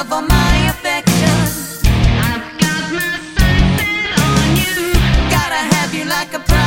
Of all my affection. I've got my sights set on you. Gotta have you like a